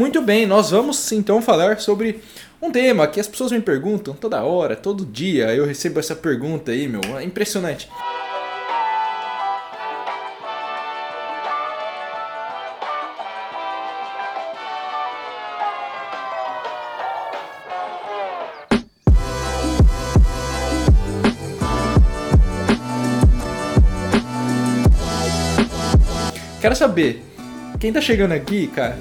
Muito bem, nós vamos então falar sobre um tema que as pessoas me perguntam toda hora, todo dia eu recebo essa pergunta aí, meu, é impressionante. Quero saber, quem tá chegando aqui, cara,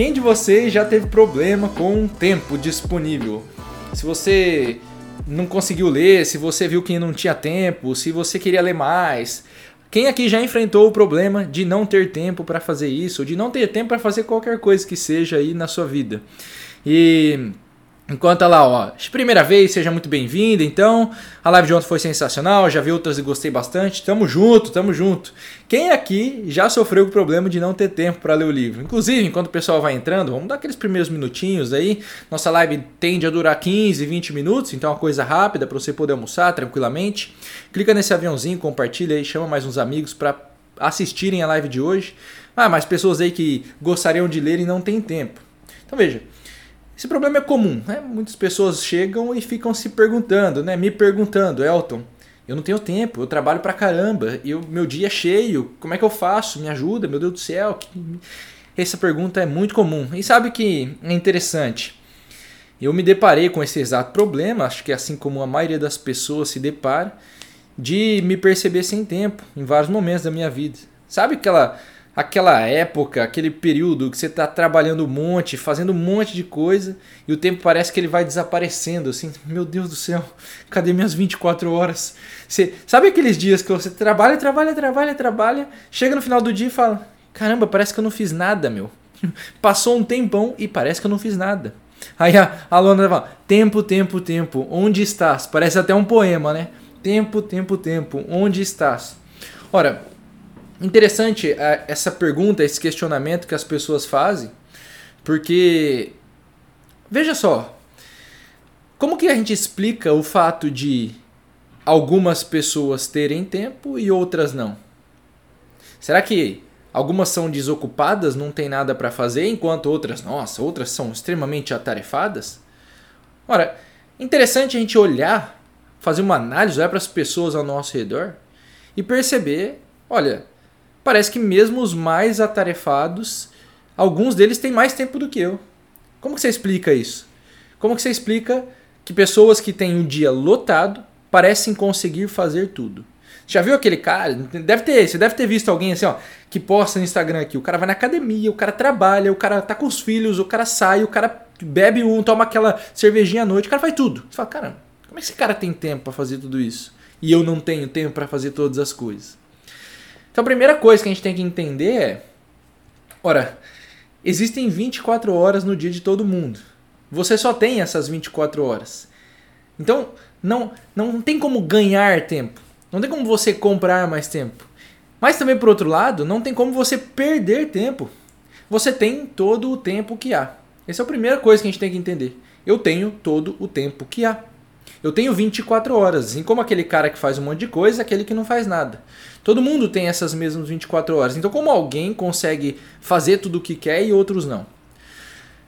quem de vocês já teve problema com o tempo disponível? Se você não conseguiu ler, se você viu que não tinha tempo, se você queria ler mais. Quem aqui já enfrentou o problema de não ter tempo para fazer isso, de não ter tempo para fazer qualquer coisa que seja aí na sua vida? E Enquanto lá, ó, primeira vez, seja muito bem-vindo. Então, a live de ontem foi sensacional, já vi outras e gostei bastante. Tamo junto, tamo junto. Quem aqui já sofreu o problema de não ter tempo para ler o livro? Inclusive, enquanto o pessoal vai entrando, vamos dar aqueles primeiros minutinhos aí. Nossa live tende a durar 15, 20 minutos, então é uma coisa rápida para você poder almoçar tranquilamente. Clica nesse aviãozinho, compartilha aí, chama mais uns amigos para assistirem a live de hoje. Ah, mais pessoas aí que gostariam de ler e não tem tempo. Então veja, esse problema é comum, né? Muitas pessoas chegam e ficam se perguntando, né? Me perguntando, Elton, eu não tenho tempo, eu trabalho pra caramba, eu, meu dia é cheio, como é que eu faço? Me ajuda, meu Deus do céu. Essa pergunta é muito comum. E sabe que é interessante? Eu me deparei com esse exato problema, acho que assim como a maioria das pessoas se depara, de me perceber sem tempo em vários momentos da minha vida. Sabe aquela aquela época, aquele período que você está trabalhando um monte, fazendo um monte de coisa e o tempo parece que ele vai desaparecendo, assim, meu Deus do céu, cadê minhas 24 horas? Você, sabe aqueles dias que você trabalha, trabalha, trabalha, trabalha, chega no final do dia e fala, caramba, parece que eu não fiz nada, meu. Passou um tempão e parece que eu não fiz nada. Aí a, a Lona fala, tempo, tempo, tempo, onde estás? Parece até um poema, né? Tempo, tempo, tempo, onde estás? Ora, Interessante é, essa pergunta, esse questionamento que as pessoas fazem, porque veja só, como que a gente explica o fato de algumas pessoas terem tempo e outras não? Será que algumas são desocupadas, não tem nada para fazer, enquanto outras, nossa, outras são extremamente atarefadas? Ora, interessante a gente olhar, fazer uma análise, olhar para as pessoas ao nosso redor e perceber, olha, parece que mesmo os mais atarefados, alguns deles têm mais tempo do que eu. Como que você explica isso? Como que você explica que pessoas que têm um dia lotado parecem conseguir fazer tudo? Já viu aquele cara? Deve ter, você deve ter visto alguém assim, ó, que posta no Instagram aqui. O cara vai na academia, o cara trabalha, o cara tá com os filhos, o cara sai, o cara bebe um, toma aquela cervejinha à noite, o cara faz tudo. Você fala, caramba, como é que esse cara tem tempo para fazer tudo isso? E eu não tenho tempo para fazer todas as coisas. Então a primeira coisa que a gente tem que entender é: ora, existem 24 horas no dia de todo mundo. Você só tem essas 24 horas. Então não, não tem como ganhar tempo. Não tem como você comprar mais tempo. Mas também, por outro lado, não tem como você perder tempo. Você tem todo o tempo que há. Essa é a primeira coisa que a gente tem que entender. Eu tenho todo o tempo que há. Eu tenho 24 horas, assim como aquele cara que faz um monte de coisa, aquele que não faz nada. Todo mundo tem essas mesmas 24 horas. Então, como alguém consegue fazer tudo o que quer e outros não?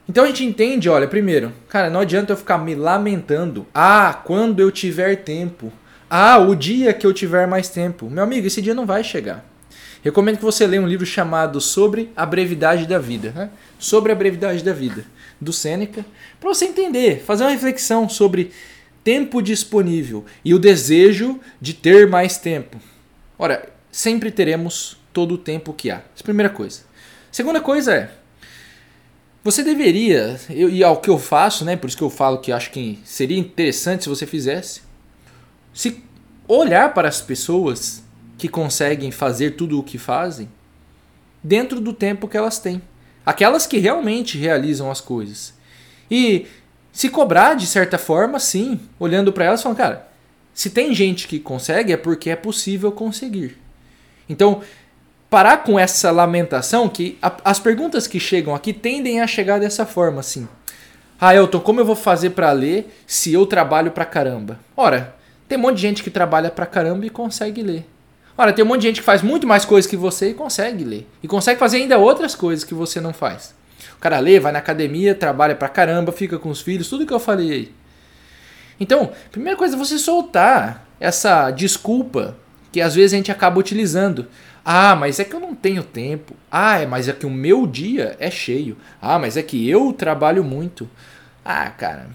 Então a gente entende, olha, primeiro, cara, não adianta eu ficar me lamentando. Ah, quando eu tiver tempo. Ah, o dia que eu tiver mais tempo. Meu amigo, esse dia não vai chegar. Recomendo que você leia um livro chamado Sobre a Brevidade da Vida. Né? Sobre a Brevidade da Vida, do Sêneca, para você entender, fazer uma reflexão sobre tempo disponível e o desejo de ter mais tempo. Ora, sempre teremos todo o tempo que há. Essa é a primeira coisa. Segunda coisa é, você deveria, eu, e é o que eu faço, né? Por isso que eu falo que acho que seria interessante se você fizesse, se olhar para as pessoas que conseguem fazer tudo o que fazem dentro do tempo que elas têm. Aquelas que realmente realizam as coisas. E se cobrar de certa forma, sim, olhando para elas, falando, cara, se tem gente que consegue, é porque é possível conseguir. Então, parar com essa lamentação que a, as perguntas que chegam aqui tendem a chegar dessa forma, assim. Ah, Elton, como eu vou fazer para ler se eu trabalho pra caramba? Ora, tem um monte de gente que trabalha pra caramba e consegue ler. Ora, tem um monte de gente que faz muito mais coisas que você e consegue ler. E consegue fazer ainda outras coisas que você não faz. Cara lê, vai na academia, trabalha pra caramba, fica com os filhos, tudo que eu falei aí. Então, primeira coisa é você soltar essa desculpa que às vezes a gente acaba utilizando. Ah, mas é que eu não tenho tempo. Ah, é, mas é que o meu dia é cheio. Ah, mas é que eu trabalho muito. Ah, cara,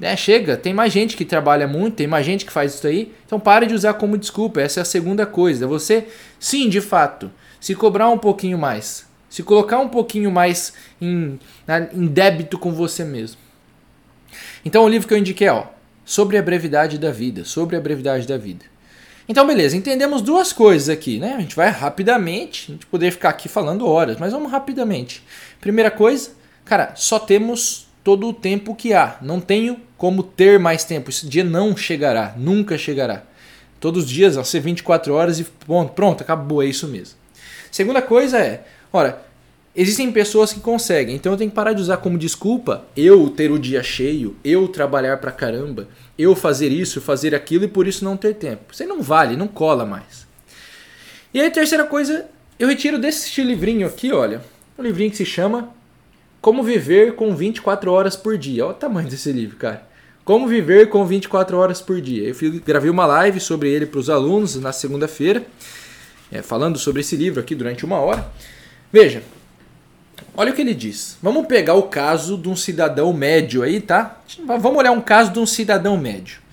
é, chega, tem mais gente que trabalha muito, tem mais gente que faz isso aí. Então pare de usar como desculpa. Essa é a segunda coisa. Você, sim, de fato, se cobrar um pouquinho mais, se colocar um pouquinho mais em, em débito com você mesmo. Então o livro que eu indiquei, ó, sobre a brevidade da vida, sobre a brevidade da vida. Então, beleza, entendemos duas coisas aqui, né? A gente vai rapidamente, a gente poderia ficar aqui falando horas, mas vamos rapidamente. Primeira coisa, cara, só temos todo o tempo que há. Não tenho como ter mais tempo. Esse dia não chegará, nunca chegará. Todos os dias vão ser 24 horas e pronto, pronto, acabou, é isso mesmo. Segunda coisa é, ora, existem pessoas que conseguem, então eu tenho que parar de usar como desculpa eu ter o dia cheio, eu trabalhar pra caramba, eu fazer isso, fazer aquilo e por isso não ter tempo. Isso aí não vale, não cola mais. E aí, terceira coisa, eu retiro desse livrinho aqui, olha, um livrinho que se chama Como Viver com 24 Horas por Dia. Olha o tamanho desse livro, cara. Como Viver com 24 Horas por Dia. Eu gravei uma live sobre ele para os alunos na segunda-feira, é, falando sobre esse livro aqui durante uma hora. Veja, Olha o que ele diz. Vamos pegar o caso de um cidadão médio aí, tá? Vamos olhar um caso de um cidadão médio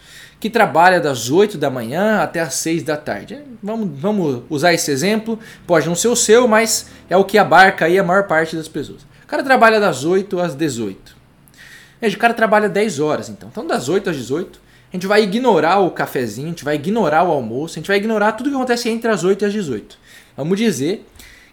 que trabalha das 8 da manhã até as 6 da tarde. Vamos, vamos usar esse exemplo. Pode não ser o seu, mas é o que abarca aí a maior parte das pessoas. O cara trabalha das 8 às 18. Veja, o cara trabalha 10 horas, então. Então, das 8 às 18, a gente vai ignorar o cafezinho, a gente vai ignorar o almoço, a gente vai ignorar tudo que acontece entre as 8 e as 18. Vamos dizer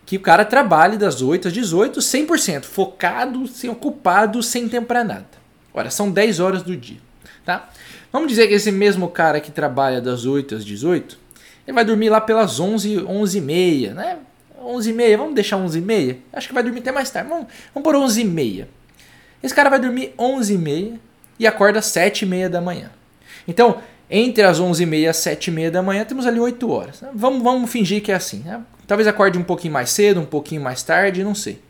que o cara trabalhe das 8 às 18, 100%, focado, sem ocupado, sem tempo para nada. Ora, são 10 horas do dia, tá? Vamos dizer que esse mesmo cara que trabalha das 8 às 18, ele vai dormir lá pelas 11, 11 e meia, né? 11 e meia, vamos deixar 11 e meia? Acho que vai dormir até mais tarde, vamos, vamos por 11 e meia. Esse cara vai dormir 11 e meia e acorda às 7 e meia da manhã. Então, entre as 11 e meia e as 7 e meia da manhã, temos ali 8 horas. Vamos, vamos fingir que é assim. Né? Talvez acorde um pouquinho mais cedo, um pouquinho mais tarde, não sei.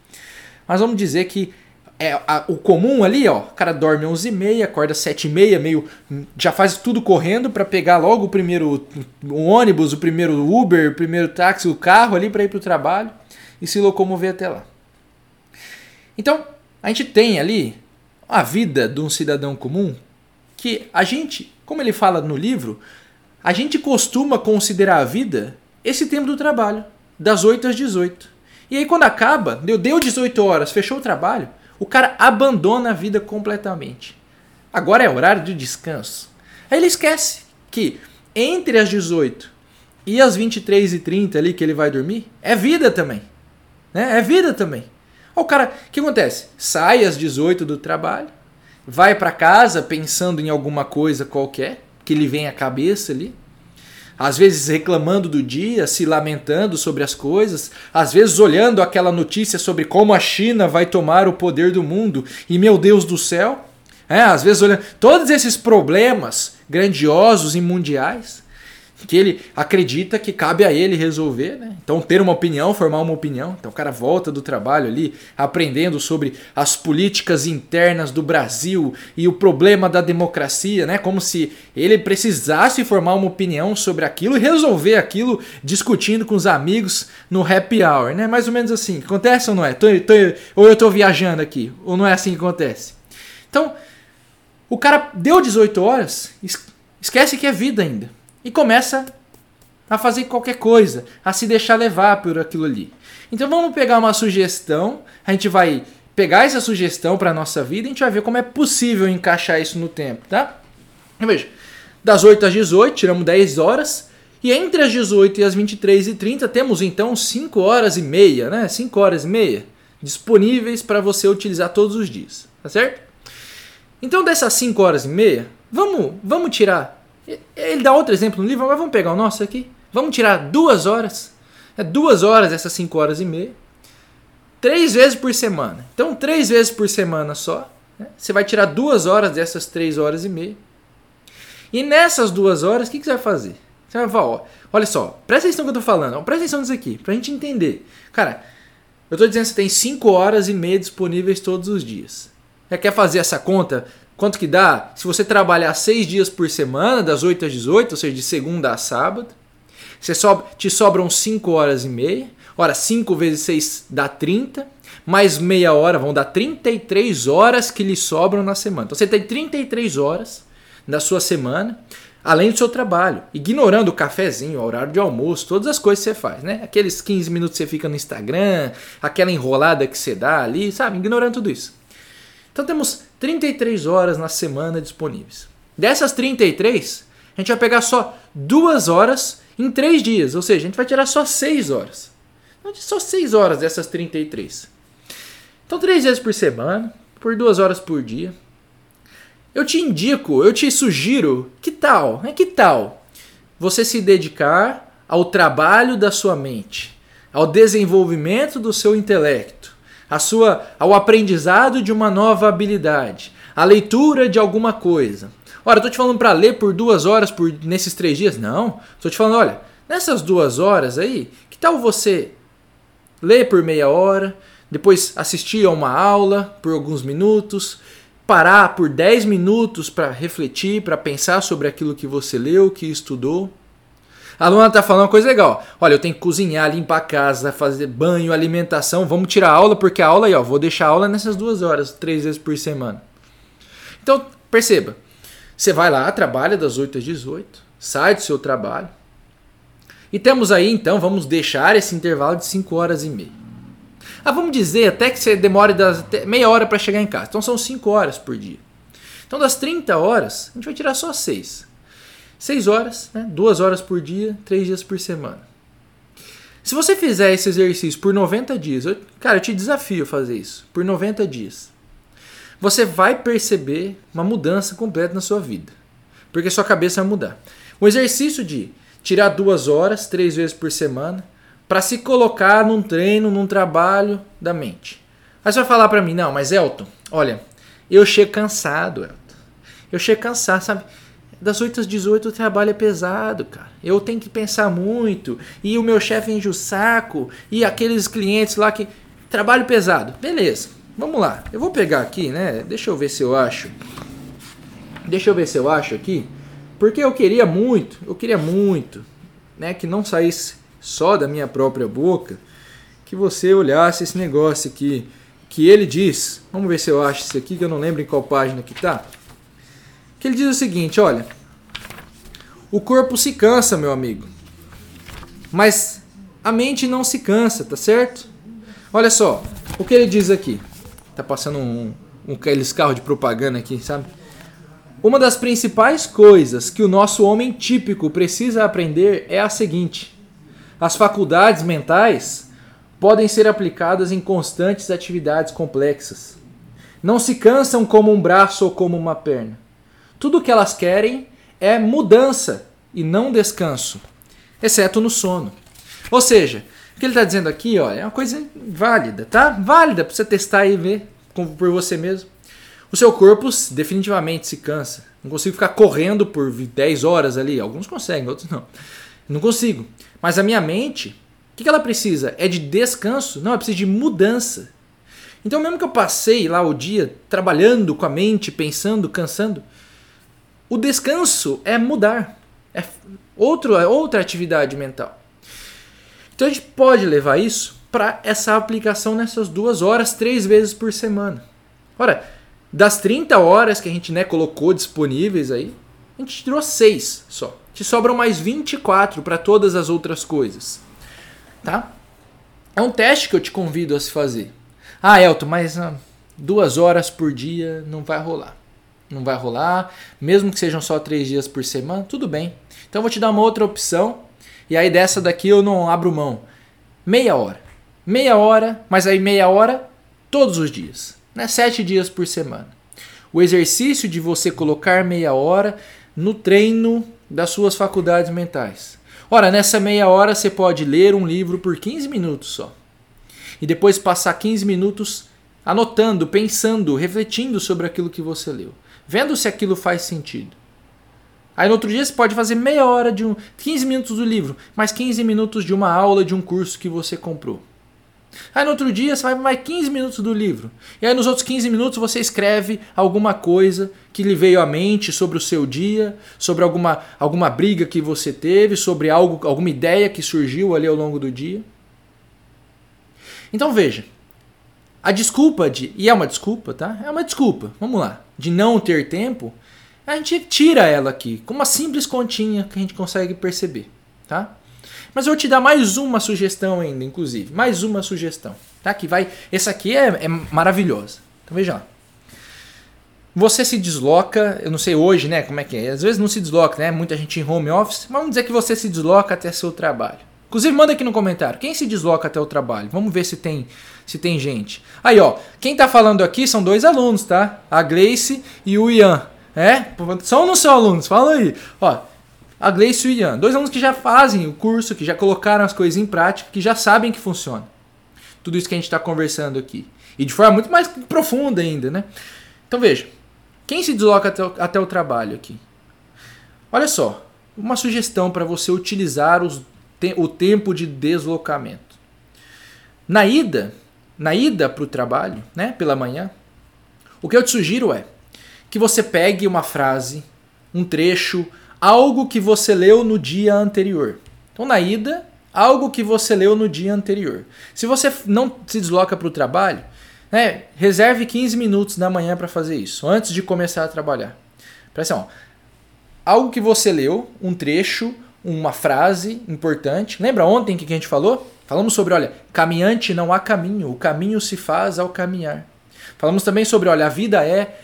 Mas vamos dizer que é a, o comum ali, ó, o cara dorme 11 e meia, acorda 7 e meia, meio já faz tudo correndo para pegar logo o primeiro o ônibus, o primeiro Uber, o primeiro táxi, o carro ali para ir para o trabalho e se locomover até lá. Então, a gente tem ali a vida de um cidadão comum que a gente, como ele fala no livro, a gente costuma considerar a vida esse tempo do trabalho das 8 às 18. E aí quando acaba, deu, deu 18 horas, fechou o trabalho, o cara abandona a vida completamente. Agora é horário de descanso. Aí ele esquece que entre as 18 e as 23 e 30 ali que ele vai dormir, é vida também. Né? É vida também. O cara, o que acontece? Sai às 18 do trabalho, vai para casa pensando em alguma coisa qualquer que lhe vem à cabeça ali, às vezes reclamando do dia, se lamentando sobre as coisas, às vezes olhando aquela notícia sobre como a China vai tomar o poder do mundo e meu Deus do céu, é, às vezes olhando todos esses problemas grandiosos e mundiais que ele acredita que cabe a ele resolver, né? Então ter uma opinião, formar uma opinião. Então o cara volta do trabalho ali aprendendo sobre as políticas internas do Brasil e o problema da democracia, né? Como se ele precisasse formar uma opinião sobre aquilo e resolver aquilo discutindo com os amigos no happy hour, né? Mais ou menos assim. Acontece ou não é? Tô, tô, ou eu estou viajando aqui? Ou não é assim que acontece? Então, o cara deu 18 horas, esquece que é vida ainda e começa a fazer qualquer coisa, a se deixar levar por aquilo ali. Então vamos pegar uma sugestão, a gente vai pegar essa sugestão para a nossa vida e a gente vai ver como é possível encaixar isso no tempo, tá? Veja, das 8 às 18, tiramos 10 horas, e entre as 18 e as 23 e 30 temos então 5 horas e meia, né? 5 horas e meia disponíveis para você utilizar todos os dias, tá certo? Então dessas 5 horas e meia, vamos, vamos tirar ele dá outro exemplo no livro, mas vamos pegar o nosso aqui. Vamos tirar duas horas. É duas horas essas cinco horas e meia. Três vezes por semana. Então, três vezes por semana só. Né? Você vai tirar duas horas dessas três horas e meia. E nessas duas horas, o que, que você vai fazer? Você vai falar, ó, olha só, presta atenção no que eu tô falando, ó, presta atenção nisso aqui, pra gente entender. Cara, Eu estou dizendo que você tem 5 horas e meia disponíveis todos os dias. Quer fazer essa conta? Quanto que dá? Se você trabalhar 6 dias por semana, das 8 às 18, ou seja, de segunda a sábado, você sobe, te sobram 5 horas e meia. Ora, 5 vezes 6 dá 30, mais meia hora vão dar 33 horas que lhe sobram na semana. Então você tem 33 horas da sua semana além do seu trabalho, ignorando o cafezinho, o horário de almoço, todas as coisas que você faz, né? Aqueles 15 minutos que você fica no Instagram, aquela enrolada que você dá ali, sabe? Ignorando tudo isso. Então temos 33 horas na semana disponíveis. Dessas 33, a gente vai pegar só duas horas em três dias, ou seja, a gente vai tirar só 6 horas. Então, só 6 horas dessas 33. Então, três vezes por semana, por duas horas por dia, eu te indico, eu te sugiro, que tal? É que tal você se dedicar ao trabalho da sua mente, ao desenvolvimento do seu intelecto, a sua, ao aprendizado de uma nova habilidade, a leitura de alguma coisa. Ora, estou te falando para ler por duas horas por nesses três dias? Não. Estou te falando, olha, nessas duas horas aí, que tal você ler por meia hora, depois assistir a uma aula por alguns minutos, parar por 10 minutos para refletir, para pensar sobre aquilo que você leu, que estudou. A Luna tá falando uma coisa legal. Olha, eu tenho que cozinhar, limpar a casa, fazer banho, alimentação. Vamos tirar a aula, porque a aula aí, ó, vou deixar a aula nessas duas horas, três vezes por semana. Então, perceba. Você vai lá, trabalha das 8 às 18, sai do seu trabalho. E temos aí, então, vamos deixar esse intervalo de 5 horas e meia. Ah, vamos dizer até que você demore das, meia hora para chegar em casa. Então são 5 horas por dia. Então das 30 horas, a gente vai tirar só 6. 6 horas, né? 2 horas por dia, 3 dias por semana. Se você fizer esse exercício por 90 dias, eu, cara, eu te desafio a fazer isso. Por 90 dias. Você vai perceber uma mudança completa na sua vida. Porque sua cabeça vai mudar. O exercício de tirar duas horas, três vezes por semana, para se colocar num treino, num trabalho da mente. Aí você vai falar para mim, não, mas Elton, olha, eu chego cansado, Elton. Eu chego cansado, sabe? Das 8 às 18 o trabalho é pesado, cara. Eu tenho que pensar muito. E o meu chefe enche o saco. E aqueles clientes lá que. Trabalho pesado. Beleza, vamos lá. Eu vou pegar aqui, né? Deixa eu ver se eu acho. Deixa eu ver se eu acho aqui. Porque eu queria muito, eu queria muito, né? Que não saísse só da minha própria boca, que você olhasse esse negócio aqui, que ele diz, vamos ver se eu acho isso aqui, que eu não lembro em qual página que tá, que ele diz o seguinte, olha, o corpo se cansa, meu amigo, mas a mente não se cansa, tá certo? Olha só, o que ele diz aqui, tá passando um, um aqueles carros de propaganda aqui, sabe? Uma das principais coisas que o nosso homem típico precisa aprender é a seguinte: as faculdades mentais podem ser aplicadas em constantes atividades complexas. Não se cansam como um braço ou como uma perna. Tudo o que elas querem é mudança e não descanso, exceto no sono. Ou seja, o que ele está dizendo aqui ó, é uma coisa válida, tá? Válida para você testar e ver por você mesmo. O seu corpo definitivamente se cansa. Não consigo ficar correndo por 10 horas ali. Alguns conseguem, outros não. Não consigo. Mas a minha mente, o que ela precisa? É de descanso? Não, ela precisa de mudança. Então, mesmo que eu passei lá o dia trabalhando com a mente, pensando, cansando, o descanso é mudar. É outro, é outra atividade mental. Então, a gente pode levar isso para essa aplicação nessas duas horas, três vezes por semana. Ora, das 30 horas que a gente né, colocou disponíveis aí, a gente tirou seis só te sobram mais 24 para todas as outras coisas. Tá? É um teste que eu te convido a se fazer. Ah, Elton, mas ah, duas horas por dia não vai rolar. Não vai rolar, mesmo que sejam só três dias por semana, tudo bem. Então eu vou te dar uma outra opção. E aí dessa daqui eu não abro mão. Meia hora. Meia hora, mas aí meia hora todos os dias. Né? Sete dias por semana. O exercício de você colocar meia hora no treino das suas faculdades mentais. Ora, nessa meia hora você pode ler um livro por 15 minutos só. E depois passar 15 minutos anotando, pensando, refletindo sobre aquilo que você leu, vendo se aquilo faz sentido. Aí no outro dia você pode fazer meia hora de um 15 minutos do livro, mais 15 minutos de uma aula de um curso que você comprou. Aí no outro dia você vai mais 15 minutos do livro. E aí nos outros 15 minutos você escreve alguma coisa que lhe veio à mente sobre o seu dia, sobre alguma, alguma briga que você teve, sobre algo, alguma ideia que surgiu ali ao longo do dia. Então veja, a desculpa de, e é uma desculpa, tá? É uma desculpa, vamos lá, de não ter tempo, a gente tira ela aqui com uma simples continha que a gente consegue perceber, tá? Mas eu vou te dar mais uma sugestão ainda, inclusive. Mais uma sugestão. Tá? Que vai. Essa aqui é, é maravilhosa. Então veja lá. Você se desloca, eu não sei hoje, né? Como é que é? Às vezes não se desloca, né? Muita gente em home office. Mas vamos dizer que você se desloca até seu trabalho. Inclusive, manda aqui no comentário. Quem se desloca até o trabalho? Vamos ver se tem, se tem gente. Aí, ó. Quem tá falando aqui são dois alunos, tá? A Gleice e o Ian. É? São ou não são alunos? Fala aí. Ó, a Gleice e o Ian. Dois alunos que já fazem o curso, que já colocaram as coisas em prática, que já sabem que funciona. Tudo isso que a gente está conversando aqui. E de forma muito mais profunda ainda, né? Então veja, quem se desloca até o, até o trabalho aqui? Olha só, uma sugestão para você utilizar os, o tempo de deslocamento. Na ida, na ida para o trabalho, né, pela manhã, o que eu te sugiro é que você pegue uma frase, um trecho, algo que você leu no dia anterior. Então, na ida, algo que você leu no dia anterior. Se você não se desloca para o trabalho, né, reserve 15 minutos da manhã para fazer isso, antes de começar a trabalhar. Presta atenção. Algo que você leu, um trecho, uma frase importante. Lembra ontem que a gente falou? Falamos sobre, olha, caminhante não há caminho, o caminho se faz ao caminhar. Falamos também sobre, olha, a vida é,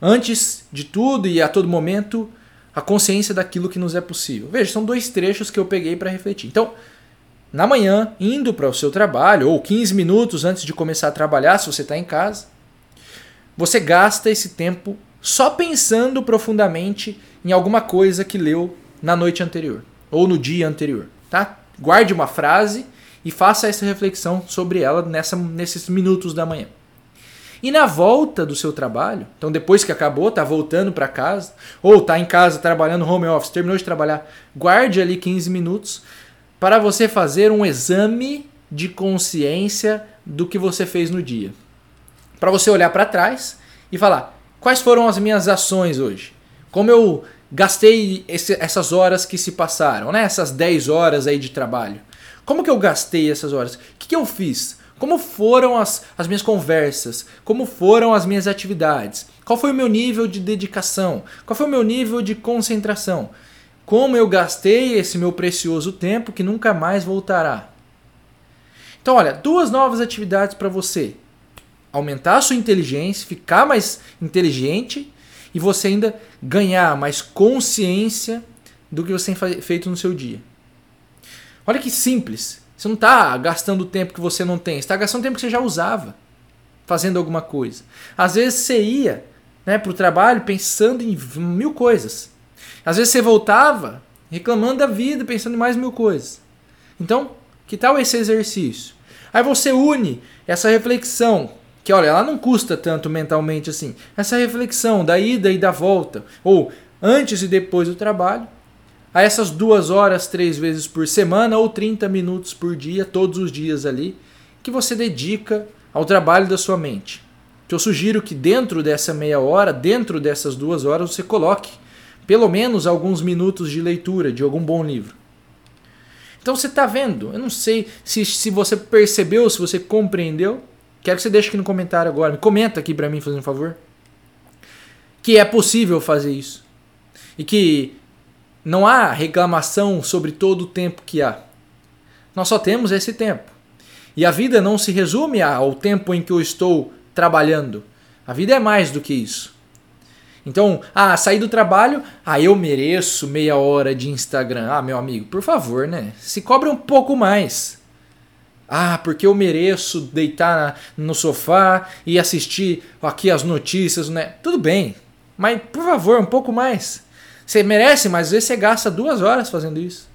antes de tudo e a todo momento, a consciência daquilo que nos é possível. Veja, são dois trechos que eu peguei para refletir. Então, na manhã, indo para o seu trabalho, ou 15 minutos antes de começar a trabalhar, se você está em casa, você gasta esse tempo só pensando profundamente em alguma coisa que leu na noite anterior ou no dia anterior, tá? Guarde uma frase e faça essa reflexão sobre ela nessa, nesses minutos da manhã. E na volta do seu trabalho, então depois que acabou, tá voltando para casa, ou tá em casa trabalhando home office, terminou de trabalhar, guarde ali 15 minutos para você fazer um exame de consciência do que você fez no dia. Para você olhar para trás e falar: quais foram as minhas ações hoje? Como eu gastei esse, essas horas que se passaram, né? Essas 10 horas aí de trabalho. Como que eu gastei essas horas? O que, que eu fiz? Como foram as, as minhas conversas? Como foram as minhas atividades? Qual foi o meu nível de dedicação? Qual foi o meu nível de concentração? Como eu gastei esse meu precioso tempo que nunca mais voltará? Então, olha, duas novas atividades para você. Aumentar a sua inteligência, ficar mais inteligente e você ainda ganhar mais consciência do que você tem feito no seu dia. Olha que simples. Você não está gastando tempo que você não tem, está gastando tempo que você já usava fazendo alguma coisa. Às vezes você ia né, para o trabalho pensando em mil coisas. Às vezes você voltava reclamando da vida, pensando em mais mil coisas. Então, que tal esse exercício? Aí você une essa reflexão, que olha, ela não custa tanto mentalmente assim, essa reflexão da ida e da volta, ou antes e depois do trabalho, a essas duas horas, três vezes por semana ou 30 minutos por dia, todos os dias ali, que você dedica ao trabalho da sua mente. Que eu sugiro que dentro dessa meia hora, dentro dessas duas horas, você coloque pelo menos alguns minutos de leitura de algum bom livro. Então você está vendo, eu não sei se, se você percebeu, se você compreendeu. Quero que você deixe aqui no comentário agora. Me comenta aqui para mim, fazendo um favor. Que é possível fazer isso. E que não há reclamação sobre todo o tempo que há. Nós só temos esse tempo. E a vida não se resume ao tempo em que eu estou trabalhando. A vida é mais do que isso. Então, ah, sair do trabalho, ah, eu mereço meia hora de Instagram. Ah, meu amigo, por favor, né? Se cobra um pouco mais. Ah, porque eu mereço deitar no sofá e assistir aqui as notícias, né? Tudo bem, mas por favor, um pouco mais. Você merece, mas às vezes você gasta duas horas fazendo isso.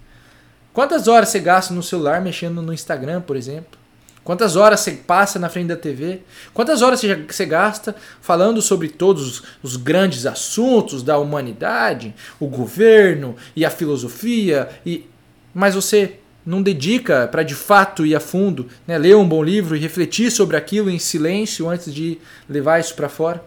Quantas horas você gasta no celular mexendo no Instagram, por exemplo? Quantas horas você passa na frente da TV? Quantas horas você gasta falando sobre todos os grandes assuntos da humanidade, o governo e a filosofia? E mas você não dedica para de fato ir a fundo, né, ler um bom livro e refletir sobre aquilo em silêncio antes de levar isso para fora.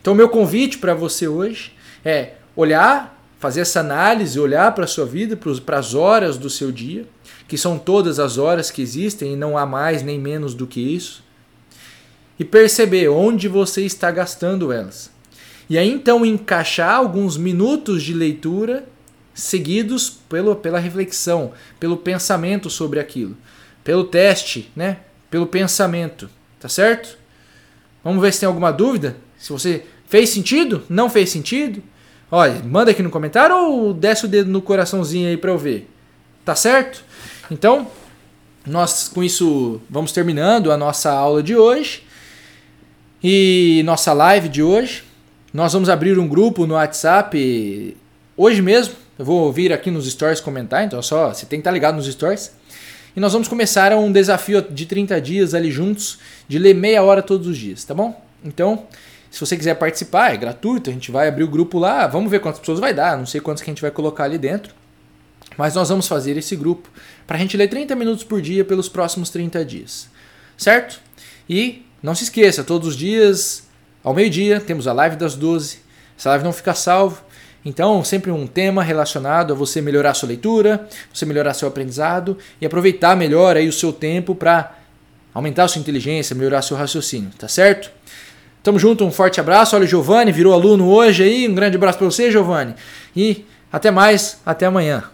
Então, meu convite para você hoje é olhar, fazer essa análise, olhar para a sua vida, para as horas do seu dia, que são todas as horas que existem e não há mais nem menos do que isso, e perceber onde você está gastando elas. E aí então encaixar alguns minutos de leitura seguidos pelo, pela reflexão, pelo pensamento sobre aquilo, pelo teste, né? Pelo pensamento, tá certo? Vamos ver se tem alguma dúvida. Se você fez sentido, não fez sentido, olha, manda aqui no comentário ou desce o dedo no coraçãozinho aí para eu ver. Tá certo? Então, nós com isso vamos terminando a nossa aula de hoje e nossa live de hoje. Nós vamos abrir um grupo no WhatsApp hoje mesmo. Eu vou vir aqui nos stories comentar, então é só você tem que estar ligado nos stories. E nós vamos começar um desafio de 30 dias ali juntos, de ler meia hora todos os dias, tá bom? Então, se você quiser participar, é gratuito, a gente vai abrir o grupo lá, vamos ver quantas pessoas vai dar, não sei quantas que a gente vai colocar ali dentro. Mas nós vamos fazer esse grupo para a gente ler 30 minutos por dia pelos próximos 30 dias. Certo? E não se esqueça, todos os dias, ao meio-dia, temos a live das 12. Essa live não fica salvo. Então, sempre um tema relacionado a você melhorar sua leitura, você melhorar seu aprendizado e aproveitar melhor aí o seu tempo para aumentar a sua inteligência, melhorar seu raciocínio, tá certo? Tamo junto, um forte abraço. Olha o Giovanni, virou aluno hoje aí. Um grande abraço para você, Giovanni. E até mais, até amanhã.